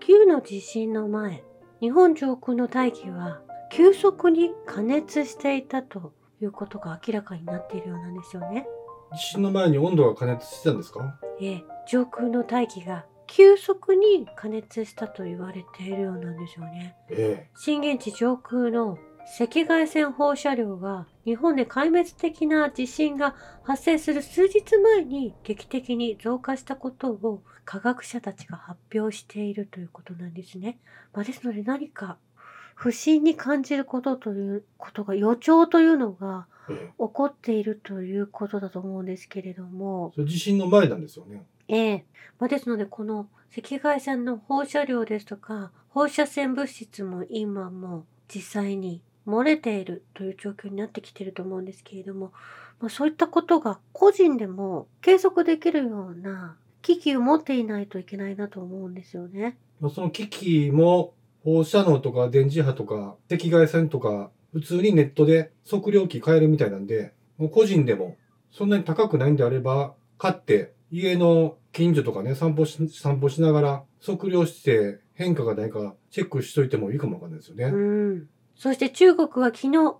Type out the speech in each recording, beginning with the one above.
9の地震の前、日本上空の大気は急速に加熱していたということが明らかになっているようなんですよね。地震の前に温度が加熱してたんですか？ええ、上空の大気が急速に加熱したと言われているようなんですよね。え震源地上空の赤外線放射量が日本で壊滅的な地震が発生する数日前に劇的に増加したことを科学者たちが発表しているということなんですね。まあ、ですので何か不審に感じることということが予兆というのが起こっているということだと思うんですけれども、それ地震の前なんですよね。ええまあ、ですのでこの赤外線の放射量ですとか放射線物質も今も実際に漏れているという状況になってきていると思うんですけれども、まあ、そういったことが個人でも計測できるような機器を持っていないといけないなと思うんですよね。まあ、その機器も放射能とか電磁波とか赤外線とか普通にネットで測量器買えるみたいなんで、もう個人でもそんなに高くないんであれば買って家の近所とかね散歩し散歩しながら測量して変化がないかチェックしといてもいいかもわかんないですよね。うん。そして中国は昨日3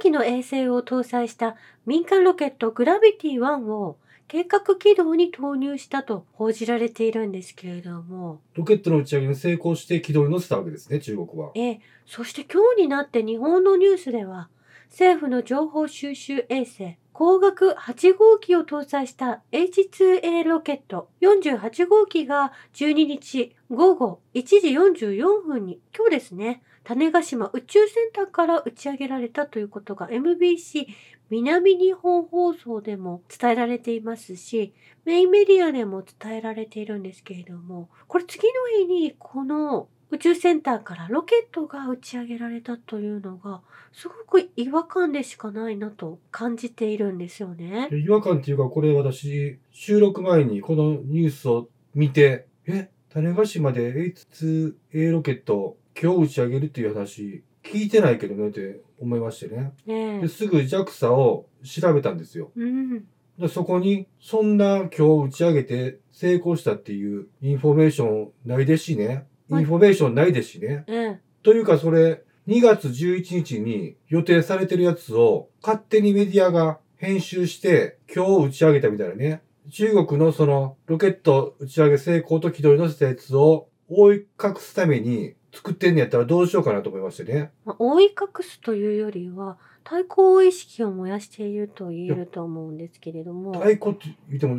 機の衛星を搭載した民間ロケットグラビティ1を計画軌道に投入したと報じられているんですけれども、ロケットの打ち上げに成功して軌道に乗せたわけですね、中国は。ええ、そして今日になって日本のニュースでは、政府の情報収集衛星、光学8号機を搭載した H2A ロケット48号機が12日午後1時44分に、今日ですね、種子島宇宙センターから打ち上げられたということが MBC 南日本放送でも伝えられていますし、メインメディアでも伝えられているんですけれども、これ次の日にこの宇宙センターからロケットが打ち上げられたというのが、すごく違和感でしかないなと感じているんですよね。違和感っていうか、これ私、収録前にこのニュースを見て、え、種子島で H2A ロケット今日打ち上げるっていう話、聞いてないけどねって思いましてね。で。すぐ JAXA を調べたんですよ。うん。でそこに、そんな今日打ち上げて成功したっていうインフォメーションないですしね。はい、インフォメーションないですしね。ええ。というかそれ、2月11日に予定されてるやつを勝手にメディアが編集して今日打ち上げたみたいなね。中国のそのロケット打ち上げ成功と軌道に乗せたやつを覆い隠すために作ってんのやったらどうしようかなと思いましてね。まあ、覆い隠すというよりは、対抗意識を燃やしていると言えると思うんですけれども、太鼓って言っても、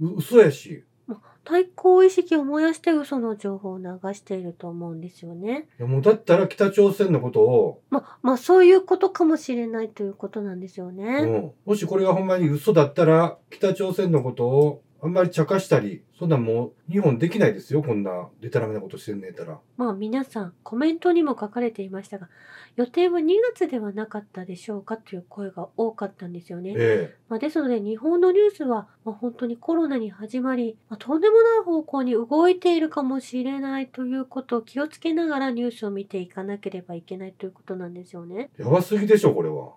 う嘘やし。対抗意識を燃やして嘘の情報を流していると思うんですよね。いやもうだったら北朝鮮のことを、まあ、まあそういうことかもしれないということなんですようね。ん、もしこれがほんまに嘘だったら北朝鮮のことをあんまり茶化したり、そんなんもう日本できないですよ、こんなデタラメなことしてんねえたら。まあ皆さんコメントにも書かれていましたが、予定は2月ではなかったでしょうかという声が多かったんですよね。えまあ、ですので日本のニュースは、まあ、本当にコロナに始まり、まあ、とんでもない方向に動いているかもしれないということを気をつけながらニュースを見ていかなければいけないということなんですよね。えやばすぎでしょ、これは。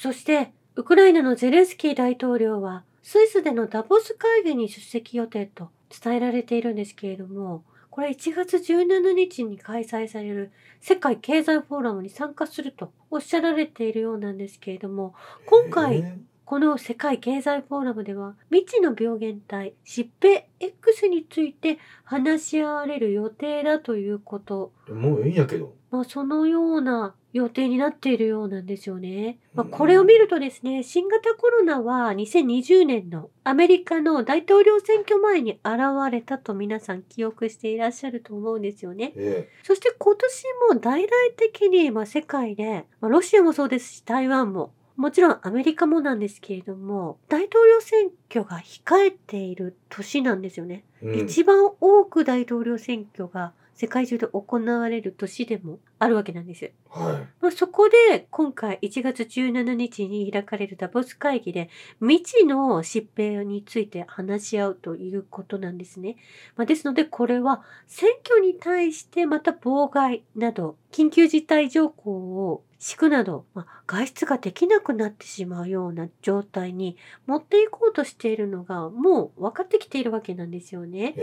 そして、ウクライナのゼレンスキー大統領は、スイスでのダボス会議に出席予定と伝えられているんですけれども、これ1月17日に開催される世界経済フォーラムに参加するとおっしゃられているようなんですけれども、今回えこの世界経済フォーラムでは未知の病原体疾病 X について話し合われる予定だということ、えもうええんやけど。まあ、そのような予定になっているようなんですよね。まあ、うんこれを見るとですね新型コロナは2020年のアメリカの大統領選挙前に現れたと皆さん記憶していらっしゃると思うんですよね。えそして今年も大々的に、まあ、世界で、まあ、ロシアもそうですし台湾ももちろんアメリカもなんですけれども大統領選挙が控えている年なんですよね。えうん一番多く大統領選挙が世界中で行われる年でもあるわけなんです。はまあ、そこで今回1月17日に開かれるダボス会議で未知の疾病について話し合うということなんですね。まあ、ですのでこれは選挙に対してまた妨害など緊急事態条項を敷くなど、まあ、外出ができなくなってしまうような状態に持っていこうとしているのがもう分かってきているわけなんですよね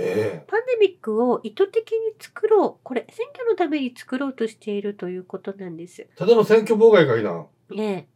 パンデミックを意図的に作ろう。これ、選挙のために作ろうとしているということなんです。えただの選挙妨害かいな。え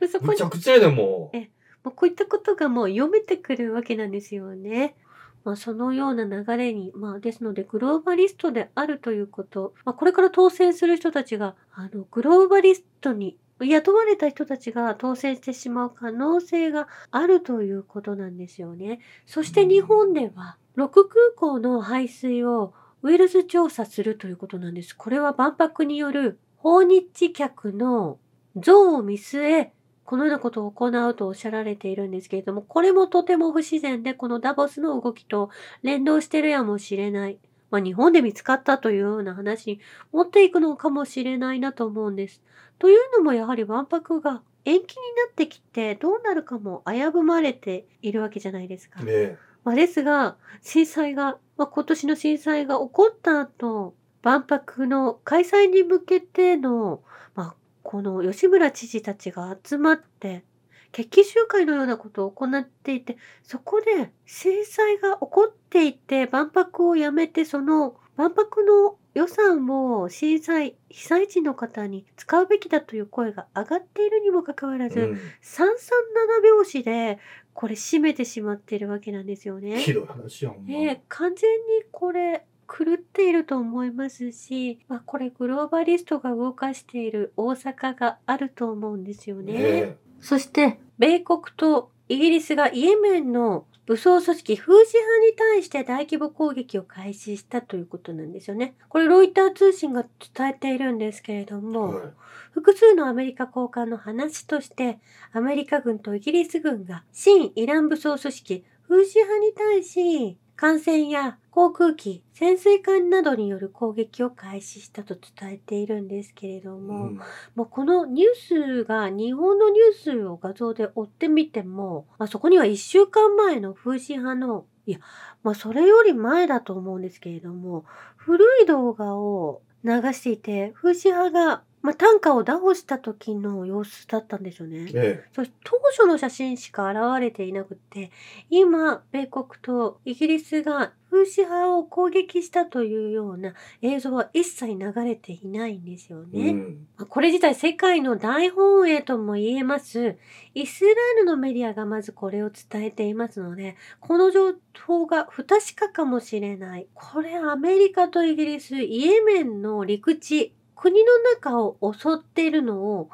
え。そこに、むちゃくちゃやでもう。えもうこういったことがもう読めてくるわけなんですよね。まあ、そのような流れに、まあ、ですので、グローバリストであるということ、まあ、これから当選する人たちが、あの、グローバリストに雇われた人たちが当選してしまう可能性があるということなんですよね。そして日本では、6空港の排水をウイルス調査するということなんです。これは万博による訪日客の増を見据え、このようなことを行うとおっしゃられているんですけれども、これもとても不自然で、このダボスの動きと連動してるやもしれない。まあ、日本で見つかったというような話に持っていくのかもしれないなと思うんです。というのもやはり万博が延期になってきてどうなるかも危ぶまれているわけじゃないですか。ね。まあ、ですが、震災が、まあ、今年の震災が起こった後、万博の開催に向けての、まあ、この吉村知事たちが集まって、決起集会のようなことを行っていて、そこで震災が起こっていて、万博をやめて、その万博の予算を震災、被災地の方に使うべきだという声が上がっているにもかかわらず、うん。三三七拍子でこれ締めてしまってるわけなんですよね。ひどい話やほんま。ええ完全にこれ狂っていると思いますし、まあ、これグローバリストが動かしている大阪があると思うんですよね。ねえ。そして米国とイギリスがイエメンの武装組織フーシ派に対して大規模攻撃を開始したということなんですよね。これロイター通信が伝えているんですけれども、はい複数のアメリカ高官の話として、アメリカ軍とイギリス軍が新イラン武装組織フーシ派に対し、艦船や航空機、潜水艦などによる攻撃を開始したと伝えているんですけれども、うん。もうこのニュースが日本のニュースを画像で追ってみても、まあ、そこには1週間前の風刺派の、いや、まあそれより前だと思うんですけれども、古い動画を流していて、風刺派が、まあ、単価を打破した時の様子だったんですよね。えそして当初の写真しか現れていなくって、今、米国とイギリスが風刺派を攻撃したというような映像は一切流れていないんですよえ。ね。うん。まあこれ自体世界の大本営とも言えます。イスラエルのメディアがまずこれを伝えていますので、この情報が不確かかもしれない。これアメリカとイギリス、イエメンの陸地、国の中を襲っているのを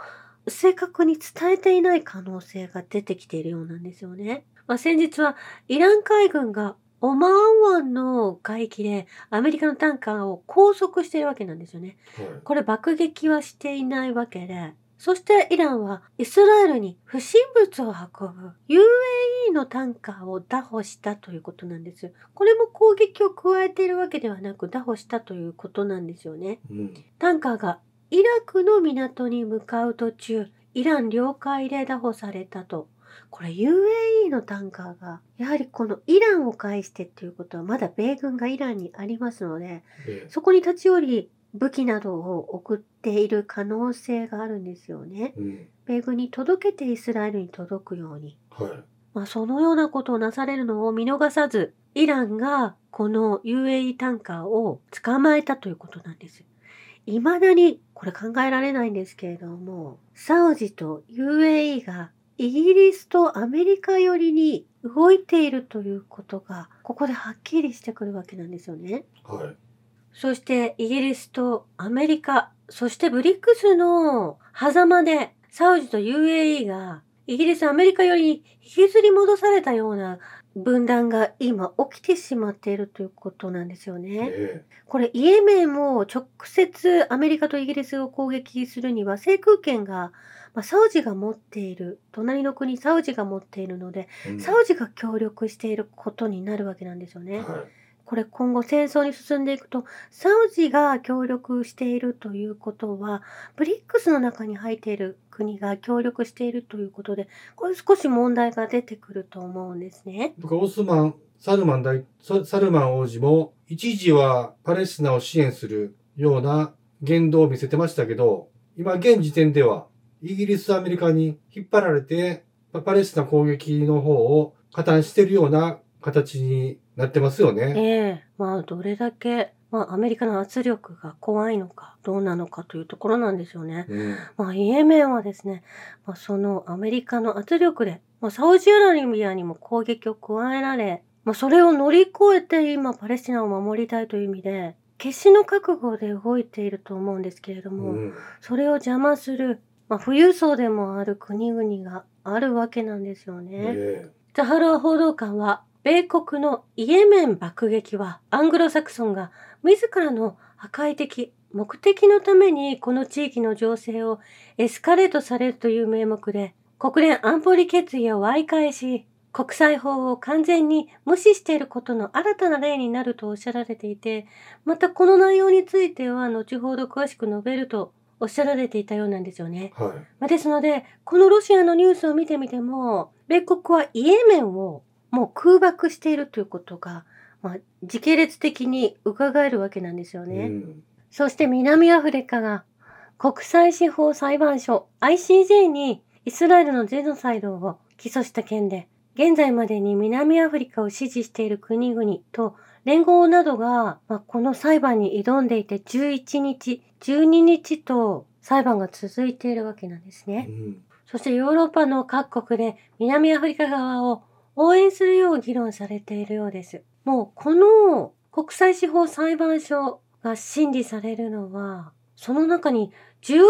正確に伝えていない可能性が出てきているようなんですよね。まあ、先日はイラン海軍がオマーン湾の海域でアメリカのタンカーを拘束しているわけなんですよね。はいこれ爆撃はしていないわけで、そしてイランはイスラエルに不審物を運ぶ UAE のタンカーを打破したということなんです。これも攻撃を加えているわけではなく打破したということなんですよね。うん。タンカーがイラクの港に向かう途中、イラン領海で打破されたと。これ UAE のタンカーが、やはりこのイランを介してっていうことはまだ米軍がイランにありますので、ええ。そこに立ち寄り武器などを送っている可能性があるんですよね。うん。米軍に届けてイスラエルに届くように。はい。まあ、そのようなことをなされるのを見逃さず、イランがこの UAE タンカーを捕まえたということなんです。未だに、これ考えられないんですけれども、サウジと UAE がイギリスとアメリカ寄りに動いているということが、ここではっきりしてくるわけなんですよね。はい。そしてイギリスとアメリカ、そしてブリックスの狭間でサウジと UAE がイギリス、アメリカよりに引きずり戻されたような分断が今起きてしまっているということなんですよね。えこれイエメンも直接アメリカとイギリスを攻撃するには制空権が、まあ、サウジが持っている、隣の国サウジが持っているので、え。うんサウジが協力していることになるわけなんですよね。はこれ今後戦争に進んでいくと、サウジが協力しているということは、ブリックスの中に入っている国が協力しているということで、これ少し問題が出てくると思うんですね。とかオスマン、サルマン大、ササルマン王子も一時はパレスチナを支援するような言動を見せてましたけど、今現時点ではイギリス、アメリカに引っ張られて、パレスチナ攻撃の方を加担しているような形になってますよね。ええまあどれだけ、まあアメリカの圧力が怖いのか、どうなのかというところなんですよね。うん。まあイエメンはですね、まあそのアメリカの圧力で、まあサウジアラビアにも攻撃を加えられ、まあそれを乗り越えて今パレスチナを守りたいという意味で、決死の覚悟で動いていると思うんですけれども、うんそれを邪魔する、まあ富裕層でもある国々があるわけなんですよね。えザハロア報道官は、米国のイエメン爆撃は、アングロサクソンが自らの破壊的目的のためにこの地域の情勢をエスカレートされるという名目で、国連安保理決議を歪解し、国際法を完全に無視していることの新たな例になるとおっしゃられていて、またこの内容については後ほど詳しく述べるとおっしゃられていたようなんですよね。はい。まあ、ですので、このロシアのニュースを見てみても、米国はイエメンをもう空爆しているということが、まあ、時系列的に伺えるわけなんですよね。うん。そして南アフリカが国際司法裁判所 ICJ にイスラエルのジェノサイドを起訴した件で、現在までに南アフリカを支持している国々と連合などが、まあ、この裁判に挑んでいて11日、12日と裁判が続いているわけなんですね。うん。そしてヨーロッパの各国で南アフリカ側を応援するよう議論されているようです。もうこの国際司法裁判所が審理されるのは、その中に15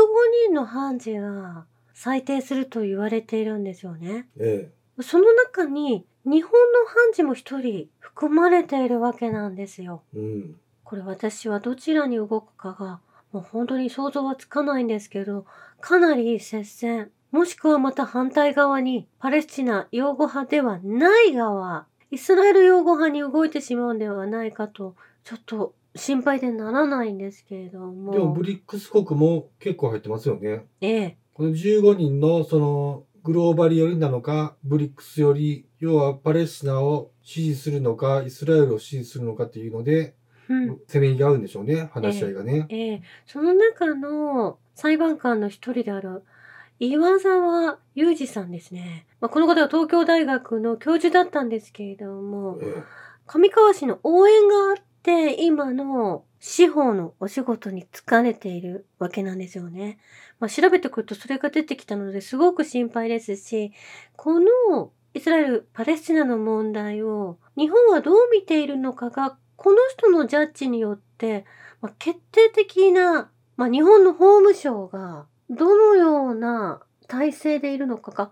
人の判事が裁定すると言われているんですよね。えその中に日本の判事も一人含まれているわけなんですよ。え。うん。これ私はどちらに動くかがもう本当に想像はつかないんですけど、かなり接戦。もしくはまた反対側にパレスチナ擁護派ではない側、イスラエル擁護派に動いてしまうんではないかと、ちょっと心配でならないんですけれども。でもブリックス国も結構入ってますよね。ええ。この15人のそのグローバル寄りなのか、ブリックス寄り、要はパレスチナを支持するのか、イスラエルを支持するのかっていうので、うん。せめぎ合うんでしょうね、話し合いがね。ええ。その中の裁判官の一人である岩沢裕二さんですね。まあ、この方は東京大学の教授だったんですけれども、上川氏の応援があって、今の司法のお仕事に疲れているわけなんですよね。まあ、調べてくるとそれが出てきたのですごく心配ですし、このイスラエル・パレスチナの問題を日本はどう見ているのかが、この人のジャッジによって、まあ、決定的な、まあ、日本の法務省がどのような体制でいるのかが、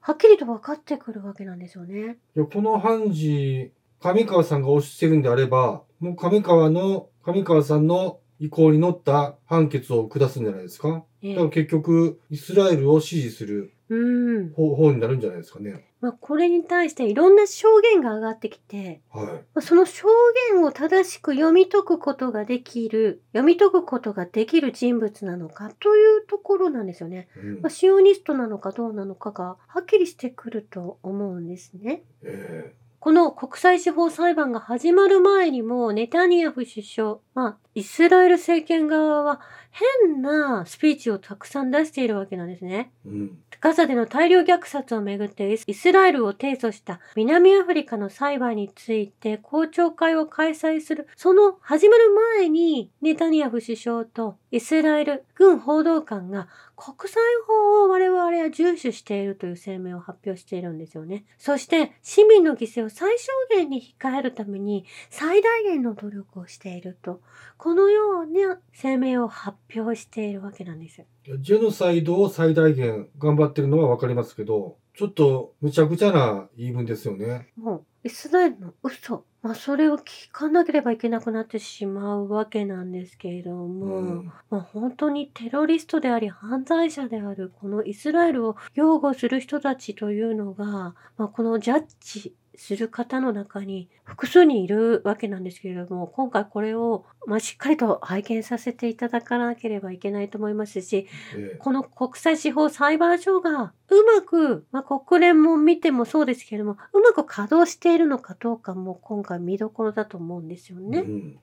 はっきりと分かってくるわけなんですよね。いやこの判事、上川さんが推してるんであれば、もう上川の、上川さんの意向に乗った判決を下すんじゃないですか。ええだから結局、イスラエルを支持するうん。方方になるんじゃないですかね。まあ、これに対していろんな証言が上がってきて、はい。まあその証言を正しく読み解くことができる、読み解くことができる人物なのかというところなんですよね。うんまあ、シオニストなのかどうなのかがはっきりしてくると思うんですね。えこの国際司法裁判が始まる前にもネタニヤフ首相、まあ、イスラエル政権側は変なスピーチをたくさん出しているわけなんですね。えうん。ガザでの大量虐殺をめぐってイスラエルを提訴した南アフリカの裁判について公聴会を開催するその始まる前にネタニヤフ首相とイスラエル軍報道官が国際法を我々は重視しているという声明を発表しているんですよね。そして市民の犠牲を最小限に控えるために最大限の努力をしているとこのような声明を発表しているわけなんです。ジェノサイドを最大限頑張ってるのはわかりますけど、ちょっと無茶苦茶な言い分ですよね。もうイスラエルの嘘、まあ、それを聞かなければいけなくなってしまうわけなんですけれども、うんまあ、本当にテロリストであり犯罪者であるこのイスラエルを擁護する人たちというのが、まあ、このジャッジする方の中に複数人いるわけなんですけれども、今回これを、まあ、しっかりと拝見させていただかなければいけないと思いますし、えこの国際司法裁判所がうまく、まあ、国連も見てもそうですけれども、うまく稼働しているのかどうかも今回見どころだと思うんですよね。うん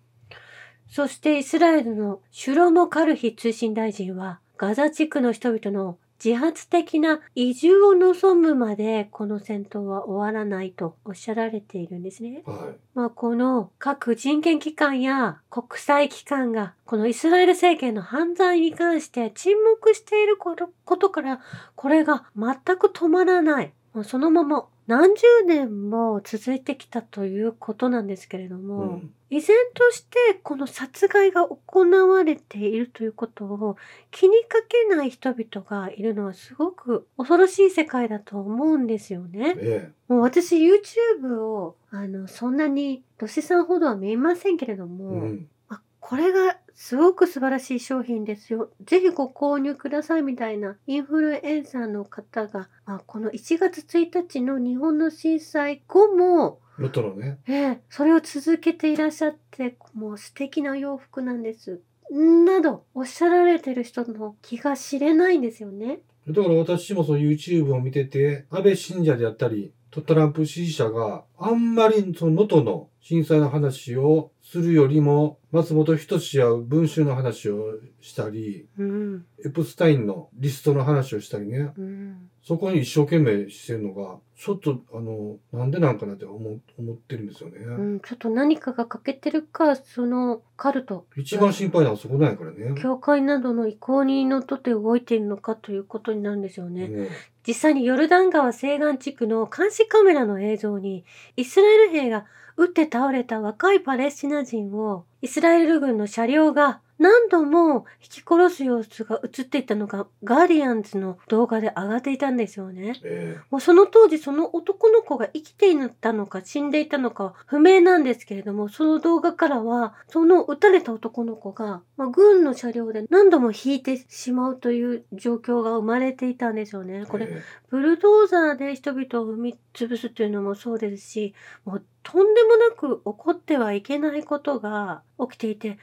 そしてイスラエルのシュロモ・カルヒ通信大臣は、ガザ地区の人々の自発的な移住を望むまでこの戦闘は終わらないとおっしゃられているんですね。はい。まあ、この各人権機関や国際機関がこのイスラエル政権の犯罪に関して沈黙していることことからこれが全く止まらない。もうそのまま何十年も続いてきたということなんですけれども、うん依然としてこの殺害が行われているということを気にかけない人々がいるのはすごく恐ろしい世界だと思うんですよね。えもう私 YouTube をあのそんなにロシさんほどは見えませんけれどえも、うん。あこれがすごく素晴らしい商品ですよ。ぜひご購入くださいみたいなインフルエンサーの方が、まあ、この1月1日の日本の震災後もロトのね。ええ、それを続けていらっしゃって、もう素敵な洋服なんです。など、おっしゃられてる人の気が知れないんですよね。だから私もその YouTube を見てて、安倍信者であったり、トランプ支持者があんまりその能登の震災の話をするよりも、松本人志や文集の話をしたり、うん、エプスタインのリストの話をしたりね、うん、そこに一生懸命してるのが、ちょっとあの、なんでなんかなって思う思ってるんですよね。うん、ちょっと何かが欠けてるか、そのカルト、一番心配なのはそこなんやからね。教会などの意向にのっとって動いているのかということになるんですよね。ね実際にヨルダン川西岸地区の監視カメラの映像に、イスラエル兵が撃って倒れた若いパレスチナ人を、イスラエル軍の車両が何度も引き殺す様子が映っていたのが、ガーディアンズの動画で上がっていたんですよね。えもうその当時その男の子が生きていたのか死んでいたのかは不明なんですけれども、その動画からは、その撃たれた男の子が、まあ、軍の車両で何度も引いてしまうという状況が生まれていたんですよね。えこれ、えブルドーザーで人々を踏み潰すというのもそうですし、もうとんでもなく起こってはいけないことが起きていて、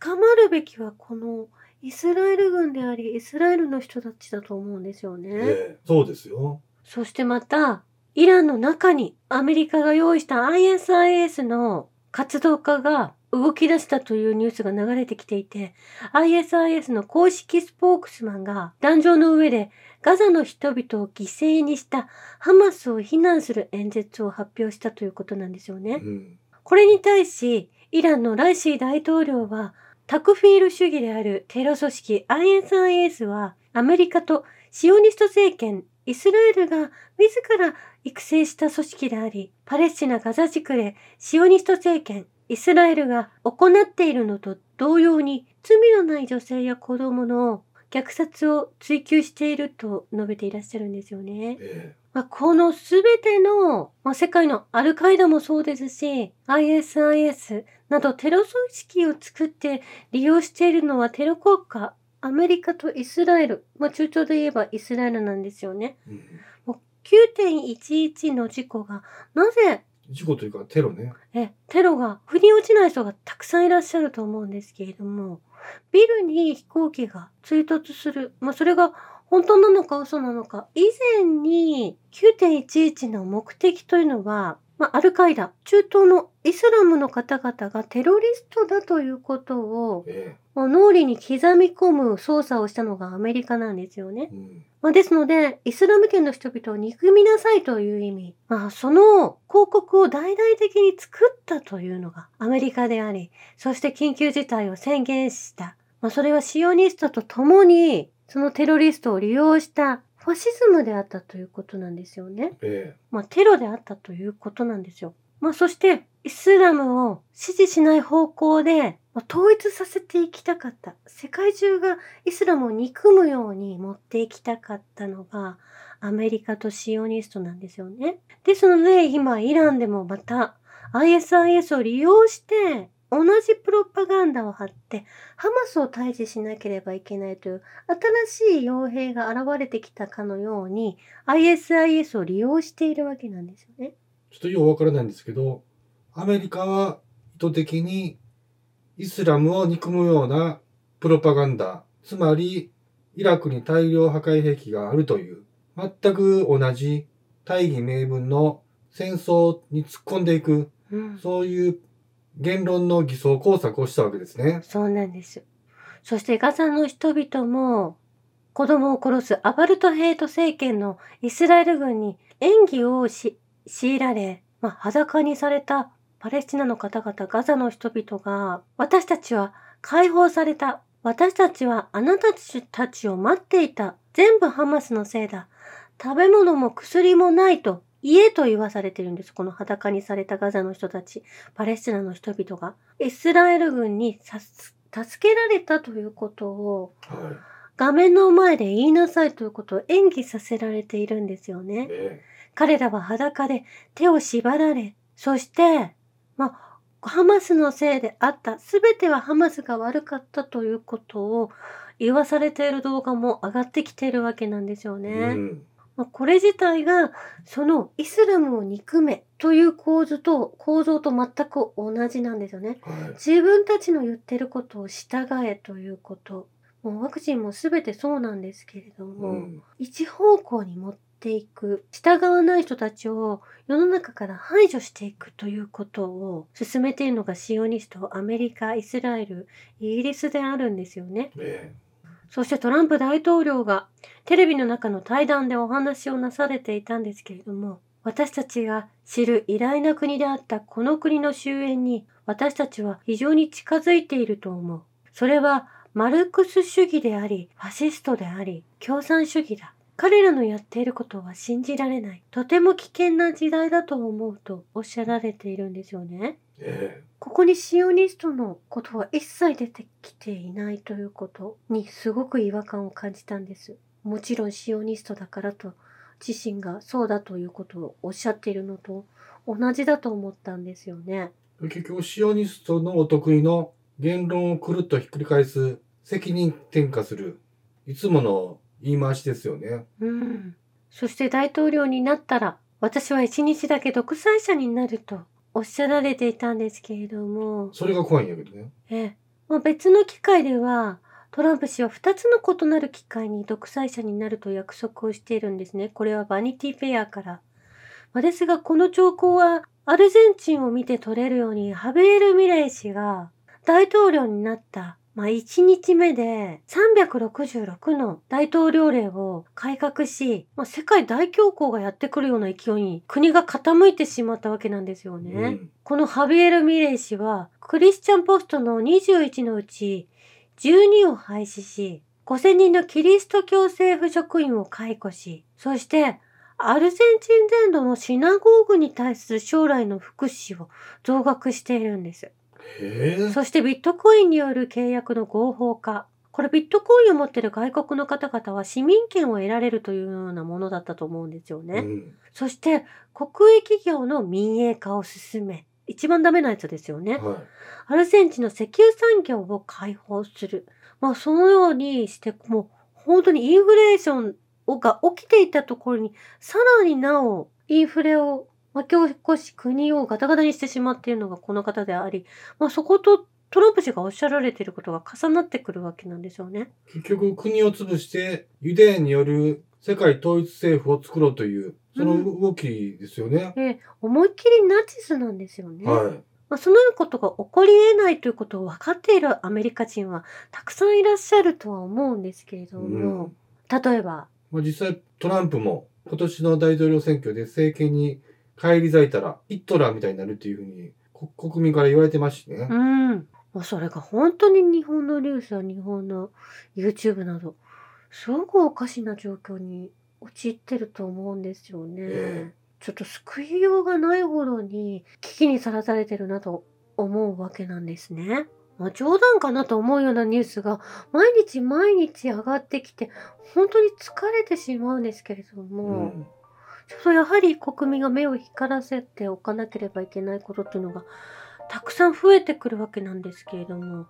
捕まるべきはこのイスラエル軍であり、イスラエルの人たちだと思うんですよね。ええそうですよ。そしてまた、イランの中にアメリカが用意した ISIS の活動家が動き出したというニュースが流れてきていて、ISIS の公式スポークスマンが壇上の上でガザの人々を犠牲にしたハマスを非難する演説を発表したということなんですよね。うん。これに対し、イランのライシー大統領は、タクフィール主義であるテロ組織 ISIS は、アメリカとシオニスト政権、イスラエルが自ら育成した組織であり、パレスチナ・ガザ地区でシオニスト政権、イスラエルが行っているのと同様に、罪のない女性や子供の虐殺を追求していると述べていらっしゃるんですよね。えまあ、このすべての、まあ、世界のアルカイダもそうですし、ISIS などテロ組織を作って利用しているのはテロ国家、アメリカとイスラエル、まあ、中東で言えばイスラエルなんですよね。えうん。9.11の事故が、なぜ、事故というかテロね。え、テロが、腑に落ちない人がたくさんいらっしゃると思うんですけれども、ビルに飛行機が追突する。まあ、それが本当なのか嘘なのか。以前に9.11の目的というのは、まあ、アルカイダ、中東のイスラムの方々がテロリストだということを、脳裏に刻み込む操作をしたのがアメリカなんですよねえ。うん。まあ、ですので、イスラム圏の人々を憎みなさいという意味。まあ、その広告を大々的に作ったというのがアメリカであり、そして緊急事態を宣言した。まあ、それはシオニストと共に、そのテロリストを利用したファシズムであったということなんですよね。えまあ、テロであったということなんですよ。まあ、そして、イスラムを支持しない方向で、まあ統一させていきたかった。世界中がイスラムを憎むように持っていきたかったのが、アメリカとシオニストなんですよね。ですので、今、イランでもまた、ISIS を利用して、同じプロパガンダを貼って、ハマスを退治しなければいけないという新しい傭兵が現れてきたかのように、ISIS を利用しているわけなんですよね。ちょっとようわからないんですけど、アメリカは意図的にイスラムを憎むようなプロパガンダ、つまりイラクに大量破壊兵器があるという、全く同じ大義名分の戦争に突っ込んでいく、うん。そういう言論の偽装工作をしたわけですね。そうなんです。そしてガザの人々も子供を殺すアパルトヘイト政権のイスラエル軍に演技をし強いられ、まあ、裸にされたパレスチナの方々、ガザの人々が、私たちは解放された。私たちはあなたたちを待っていた。全部ハマスのせいだ。食べ物も薬もないと、家と言わされてるんです。この裸にされたガザの人たち、パレスチナの人々が。イスラエル軍にさす助けられたということをは画面の前で言いなさいということを演技させられているんですよい。ね。ね彼らは裸で手を縛られ、そして、まあ、ハマスのせいであった。すべてはハマスが悪かったということを言わされている動画も上がってきているわけなんですよね。うん。まあ、これ自体がそのイスラムを憎めという構図と構造と全く同じなんですよね。はい。自分たちの言ってることを従えということ。もうワクチンも全てそうなんですけれども、うん。一方向に持っていく、従わない人たちを世の中から排除していくということを進めているのがシオニスト、アメリカ、イスラエル、イギリスであるんですよね。ねそしてトランプ大統領がテレビの中の対談でお話をなされていたんですけれども、私たちが知る偉大な国であったこの国の終焉に私たちは非常に近づいていると思う。それはマルクス主義であり、ファシストであり、共産主義だ。彼らのやっていることは信じられない。とても危険な時代だと思うとおっしゃられているんですよね。ねここにシオニストのことは一切出てきていないということにすごく違和感を感じたんです。もちろんシオニストだからと自身がそうだということをおっしゃっているのと同じだと思ったんですよね。結局シオニストのお得意の言論をくるっとひっくり返す責任転嫁するいつもの言い回しですよね。うん。そして大統領になったら私は一日だけ独裁者になるとおっしゃられていたんですけれども、それが怖いんやけどね。ええまあ、別の機会ではトランプ氏は2つの異なる機会に独裁者になると約束をしているんですね。これはバニティフェアから。まあ、ですがこの兆候はアルゼンチンを見て取れるようにハビエル・ミレイ氏が大統領になった、まあ、1日目で366の大統領令を改革し、まあ、世界大恐慌がやってくるような勢いに国が傾いてしまったわけなんですよね。うんこのハビエル・ミレイ氏は、クリスチャンポストの21のうち12を廃止し、5000人のキリスト教政府職員を解雇し、そして、アルゼンチン全土のシナゴーグに対する将来の福祉を増額しているんです。そしてビットコインによる契約の合法化。これビットコインを持っている外国の方々は市民権を得られるというようなものだったと思うんですよね。うん。そして国営企業の民営化を進め、一番ダメなやつですよね。はい。アルゼンチンの石油産業を開放する。まあそのようにして、もう本当にインフレーションが起きていたところに、さらになおインフレを巻き起こし国をガタガタにしてしまっているのがこの方であり、まあそことトランプ氏がおっしゃられていることが重なってくるわけなんですよね。結局国を潰してユダヤによる世界統一政府を作ろうというその動きですよね。で、思いっきりナチスなんですよね。はい。まあ、そのようなことが起こり得ないということを分かっているアメリカ人はたくさんいらっしゃるとは思うんですけれども、例えば、まあ、実際トランプも今年の大統領選挙で政権に返り咲いたらヒットラーみたいになるっていうふうにこ国民から言われてますしねう。ん、もうそれが本当に日本のニュースや日本の YouTube など、すごくおかしな状況に陥ってると思うんですよね。えちょっと救いようがないほどに危機にさらされてるなと思うわけなんですね。まあ、冗談かなと思うようなニュースが毎日毎日上がってきて本当に疲れてしまうんですけれどうも、ん。ちょっとやはり国民が目を光らせておかなければいけないことっていうのがたくさん増えてくるわけなんですけれども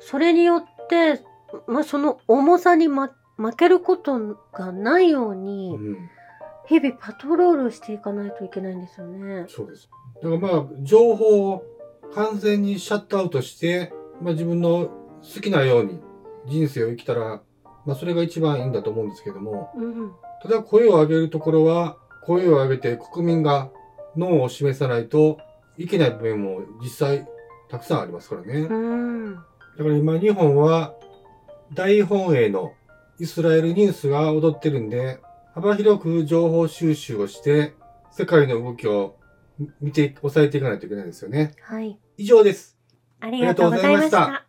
それによって、まあ、その重さに、ま、負けることがないよううにん。日々パトロールしていかないといけないんですよね。そうです。だからまあ、情報を完全にシャットアウトして、まあ自分の好きなように人生を生きたら、まあそれが一番いいんだと思うんですけども、うん。ただ声を上げるところは、声を上げて国民が NO を示さないといけない部分も実際たくさんありますからね。うん。だから今日本は大本営のイスラエルニュースが踊ってるんで、幅広く情報収集をして、世界の動きを見て、抑えていかないといけないですよね。はい。以上です。ありがとうございました。